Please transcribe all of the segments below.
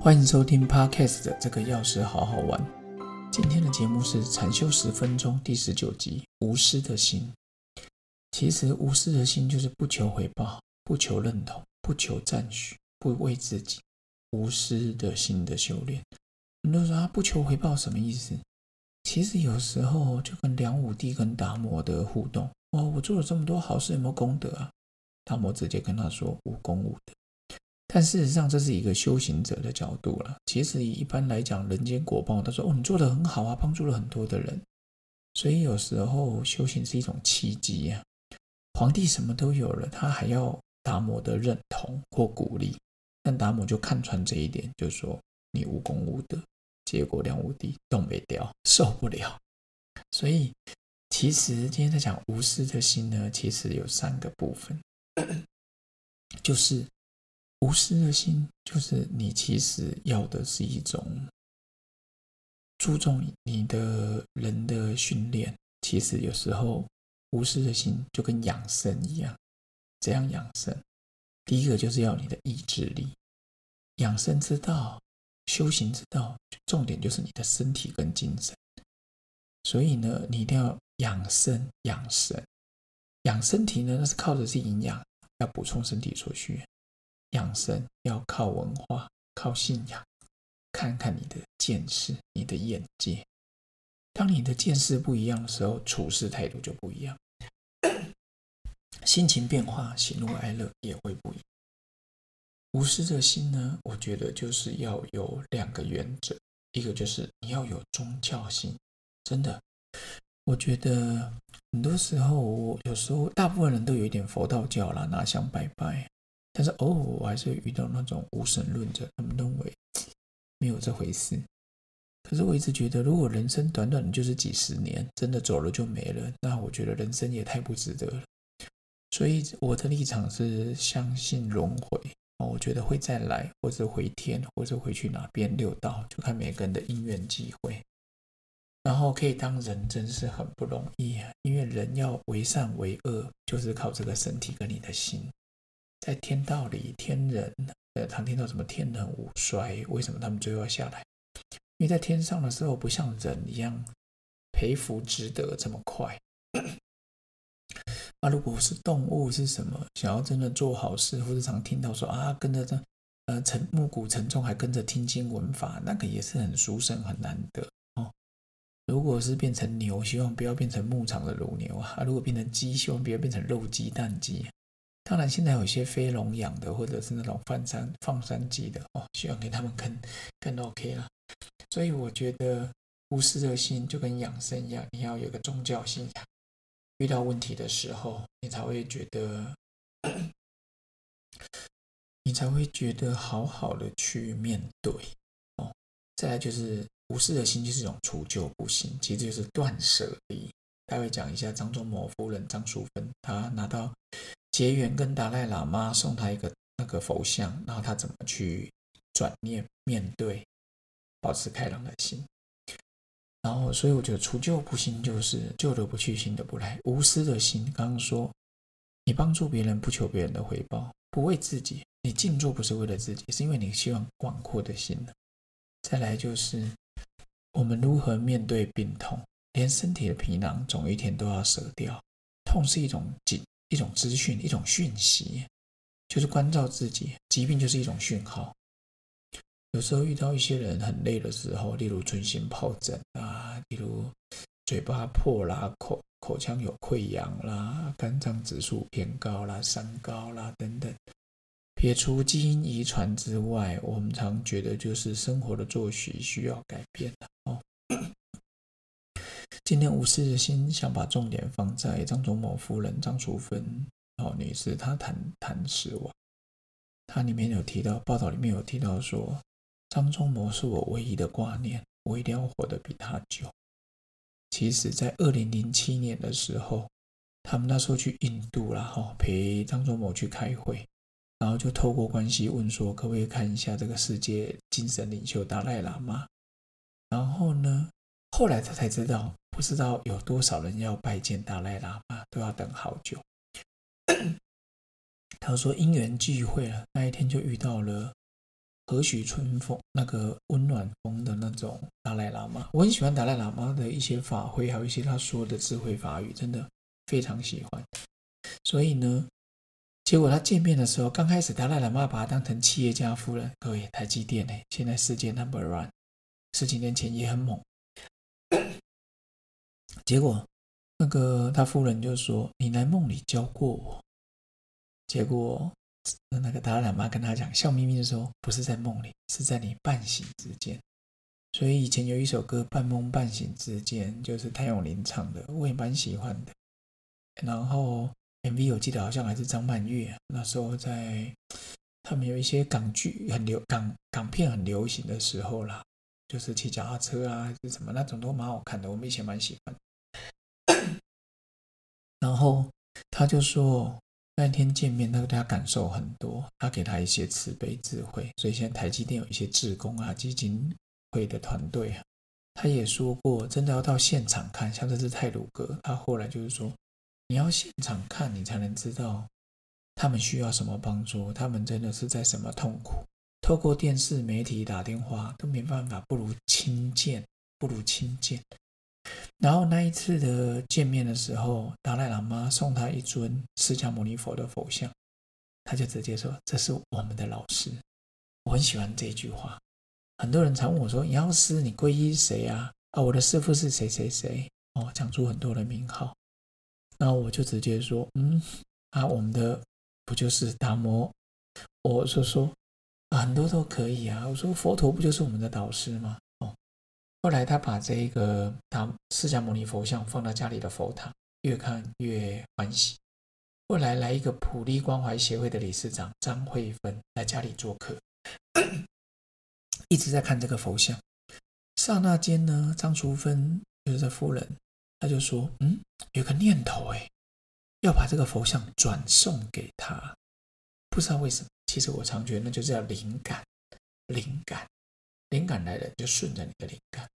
欢迎收听 Podcast 的这个钥匙好好玩。今天的节目是禅修十分钟第十九集，无私的心。其实无私的心就是不求回报，不求认同，不求赞许，不为自己。无私的心的修炼。很多人说啊，不求回报什么意思？其实有时候就跟梁武帝跟达摩的互动哦，我做了这么多好事，有没有功德啊？达摩直接跟他说无功无德。但事实上，这是一个修行者的角度了。其实一般来讲，人间果报，他说：“哦，你做的很好啊，帮助了很多的人。”所以有时候修行是一种契机呀。皇帝什么都有了，他还要达摩的认同或鼓励。但达摩就看穿这一点，就说：“你无功无德。”结果梁武帝动没掉，受不了。所以其实今天在讲无私的心呢，其实有三个部分，就是。无私的心，就是你其实要的是一种注重你的人的训练。其实有时候无私的心就跟养生一样，怎样养生？第一个就是要你的意志力。养生之道、修行之道，重点就是你的身体跟精神。所以呢，你一定要养生、养神、养身体呢，那是靠的是营养，要补充身体所需。养生要靠文化，靠信仰，看看你的见识，你的眼界。当你的见识不一样的时候，处事态度就不一样，心情变化，喜怒哀乐也会不一样。无私的心呢，我觉得就是要有两个原则，一个就是你要有宗教性，真的，我觉得很多时候，我有时候大部分人都有一点佛道教啦，拿香拜拜。但是偶尔我还是会遇到那种无神论者，他们认为没有这回事。可是我一直觉得，如果人生短短的就是几十年，真的走了就没了，那我觉得人生也太不值得了。所以我的立场是相信轮回我觉得会再来，或者回天，或者回去哪边六道，就看每个人的因缘机会。然后可以当人真是很不容易啊，因为人要为善为恶，就是靠这个身体跟你的心。在天道里，天人呃，常听到什么天人五衰？为什么他们最后要下来？因为在天上的时候，不像人一样培福值得这么快。啊，如果是动物，是什么？想要真的做好事，或者常听到说啊，跟着这呃沉暮鼓晨钟，还跟着听经闻法，那个也是很殊胜、很难得哦。如果是变成牛，希望不要变成牧场的乳牛啊；如果变成鸡，希望不要变成肉鸡、蛋鸡。当然，现在有些非笼养的，或者是那种放山放山鸡的哦，希望给他们更 更 OK 了。所以我觉得无私的心就跟养生一样，你要有个宗教信仰，遇到问题的时候，你才会觉得，你才会觉得好好的去面对哦。再来就是无私的心，就是一种除旧不新，其实就是断舍离。待会讲一下张忠谋夫人张淑芬，她拿到。结缘跟达赖喇嘛送他一个那个佛像，然后他怎么去转念面对，保持开朗的心。然后，所以我觉得除旧不新就是旧的不去，新的不来。无私的心，刚刚说你帮助别人不求别人的回报，不为自己，你静坐不是为了自己，是因为你希望广阔的心再来就是我们如何面对病痛，连身体的皮囊总一天都要舍掉。痛是一种紧。一种资讯，一种讯息，就是关照自己。疾病就是一种讯号。有时候遇到一些人很累的时候，例如春心疱疹啊，例如嘴巴破啦、口口腔有溃疡啦、肝脏指数偏高啦、三高啦等等。撇除基因遗传之外，我们常觉得就是生活的作息需要改变的哦。今天无私的心想把重点放在张忠谋夫人张淑芬哦女士，她谈谈死亡，她里面有提到报道里面有提到说，张忠谋是我唯一的挂念，我一定要活得比他久。其实，在二零零七年的时候，他们那时候去印度了哈，陪张忠谋去开会，然后就透过关系问说，可不可以看一下这个世界精神领袖达赖喇嘛？然后呢？后来他才知道，不知道有多少人要拜见达赖喇嘛，都要等好久。他说因缘聚会了，那一天就遇到了和煦春风、那个温暖风的那种达赖喇嘛。我很喜欢达赖喇嘛的一些法会，还有一些他说的智慧法语，真的非常喜欢。所以呢，结果他见面的时候，刚开始达赖喇嘛把他当成企业家夫人，各位台积电呢，现在世界 number one，十几年前也很猛。结果那个他夫人就说：“你来梦里教过我。”结果那个达赖喇嘛跟他讲，笑眯眯的说：“不是在梦里，是在你半醒之间。”所以以前有一首歌《半梦半醒之间》，就是谭咏麟唱的，我也蛮喜欢的。然后。MV 我记得好像还是张曼玉，那时候在他们有一些港剧很流港港片很流行的时候啦，就是骑脚踏车啊还是什么那种都蛮好看的，我们以前蛮喜欢。然后他就说那天见面，他对他感受很多，他给他一些慈悲智慧，所以现在台积电有一些志工啊基金会的团队啊，他也说过真的要到现场看，像这是泰鲁格，他后来就是说。你要现场看，你才能知道他们需要什么帮助，他们真的是在什么痛苦。透过电视媒体打电话都没办法，不如亲见，不如亲见。然后那一次的见面的时候，达赖喇嘛送他一尊释迦牟尼佛的佛像，他就直接说：“这是我们的老师。”我很喜欢这句话。很多人常问我说：“杨老师，你皈依谁啊？”啊，我的师父是谁谁谁？哦，讲出很多的名号。那我就直接说，嗯，啊，我们的不就是达摩？我说说，很多都可以啊。我说佛陀不就是我们的导师吗？后来他把这一个他释迦牟尼佛像放到家里的佛堂，越看越欢喜。后来来一个普利关怀协会的理事长张慧芬来家里做客，一直在看这个佛像。刹那间呢，张淑芬就是这夫人。她就说：“嗯，有个念头，哎，要把这个佛像转送给他。不知道为什么，其实我常觉得那就叫灵感，灵感，灵感来了就顺着你的灵感。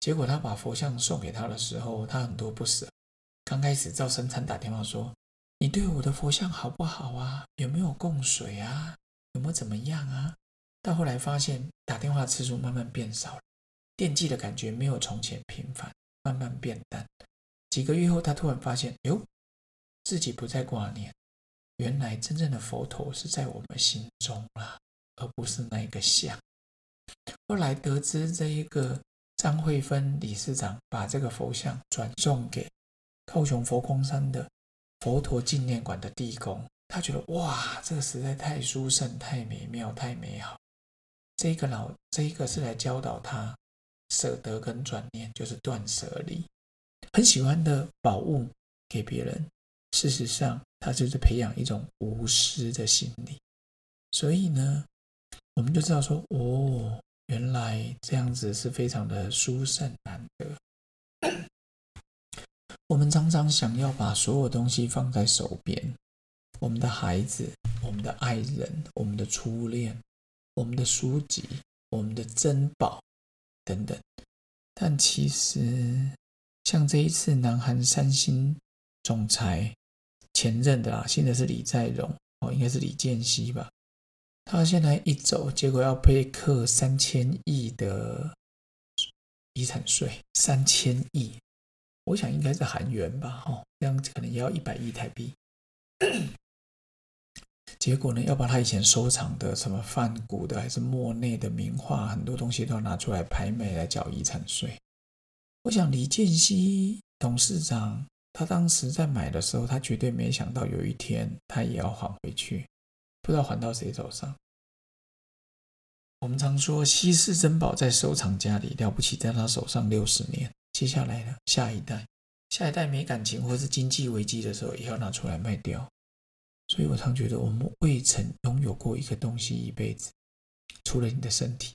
结果他把佛像送给他的时候，他很多不舍。刚开始赵生参打电话说：‘你对我的佛像好不好啊？有没有供水啊？有没有怎么样啊？’到后来发现打电话次数慢慢变少了，惦记的感觉没有从前频繁。”慢慢变淡。几个月后，他突然发现，哟，自己不再挂念。原来真正的佛陀是在我们心中啊，而不是那个像。后来得知，这一个张慧芬理事长把这个佛像转送给高雄佛光山的佛陀纪念馆的地宫，他觉得哇，这个实在太殊胜、太美妙、太美好。这个老，这一个是来教导他。舍得跟转念就是断舍离，很喜欢的宝物给别人，事实上他就是培养一种无私的心理。所以呢，我们就知道说，哦，原来这样子是非常的殊胜难得。我们常常想要把所有东西放在手边，我们的孩子、我们的爱人、我们的初恋、我们的书籍、我们的珍宝。等等，但其实像这一次，南韩三星总裁前任的啦，现在是李在镕哦，应该是李健熙吧？他现在一走，结果要被课三千亿的遗产税，三千亿，我想应该是韩元吧？哦，这样可能要一百亿台币。结果呢，要把他以前收藏的什么梵谷的还是莫内的名画，很多东西都要拿出来拍卖来缴遗产税。我想李健熙董事长他当时在买的时候，他绝对没想到有一天他也要还回去，不知道还到谁手上。我们常说稀世珍宝在收藏家里了不起，在他手上六十年，接下来呢，下一代，下一代没感情或是经济危机的时候，也要拿出来卖掉。所以我常觉得，我们未曾拥有过一个东西一辈子，除了你的身体，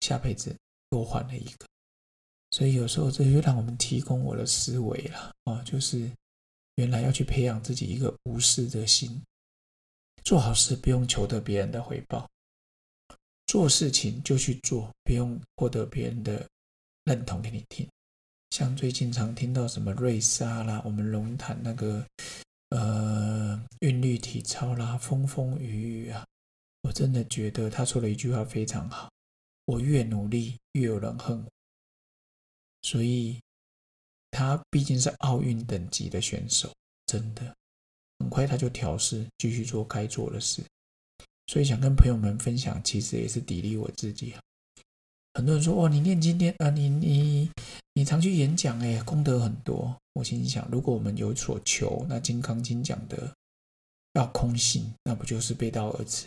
下辈子多换了一个。所以有时候这就让我们提供我的思维了啊，就是原来要去培养自己一个无私的心，做好事不用求得别人的回报，做事情就去做，不用获得别人的认同给你听。像最近常听到什么瑞莎啦，我们龙潭那个。呃，韵律体操啦，风风雨雨啊，我真的觉得他说了一句话非常好：我越努力，越有人恨我。所以，他毕竟是奥运等级的选手，真的很快他就调试，继续做该做的事。所以想跟朋友们分享，其实也是砥砺我自己。很多人说：“哦，你念经念啊，你你你常去演讲，哎，功德很多。”我心想：如果我们有所求，那《金刚经》讲的要空性，那不就是背道而驰？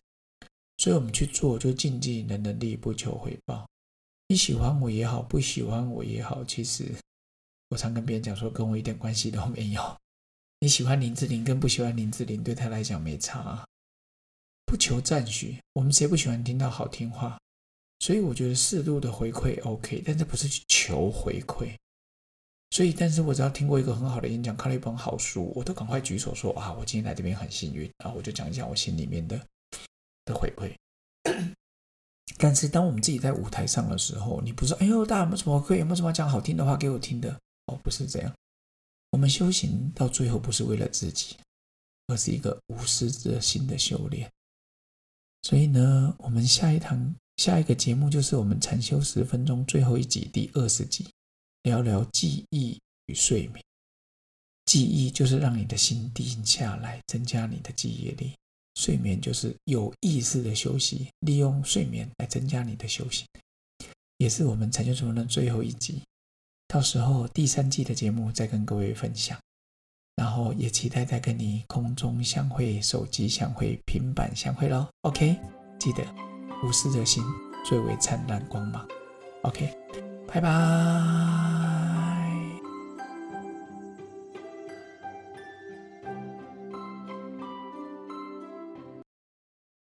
所以我们去做，就尽尽的能力，不求回报。你喜欢我也好，不喜欢我也好，其实我常跟别人讲说，跟我一点关系都没有。你喜欢林志玲，跟不喜欢林志玲，对他来讲没差。不求赞许，我们谁不喜欢听到好听话？所以我觉得适度的回馈 OK，但这不是去求回馈。所以，但是我只要听过一个很好的演讲，看了一本好书，我都赶快举手说啊，我今天来这边很幸运啊，我就讲一讲我心里面的的回馈。但是，当我们自己在舞台上的时候，你不是哎呦，大家有没有什么可以有没有什么讲好听的话给我听的？哦，不是这样。我们修行到最后不是为了自己，而是一个无私之心的修炼。所以呢，我们下一堂。下一个节目就是我们禅修十分钟最后一集第二十集，聊聊记忆与睡眠。记忆就是让你的心定下来，增加你的记忆力；睡眠就是有意识的休息，利用睡眠来增加你的修行。也是我们禅修十分钟最后一集，到时候第三季的节目再跟各位分享。然后也期待再跟你空中相会、手机相会、平板相会喽。OK，记得。无私的心最为灿烂光芒。OK，拜拜。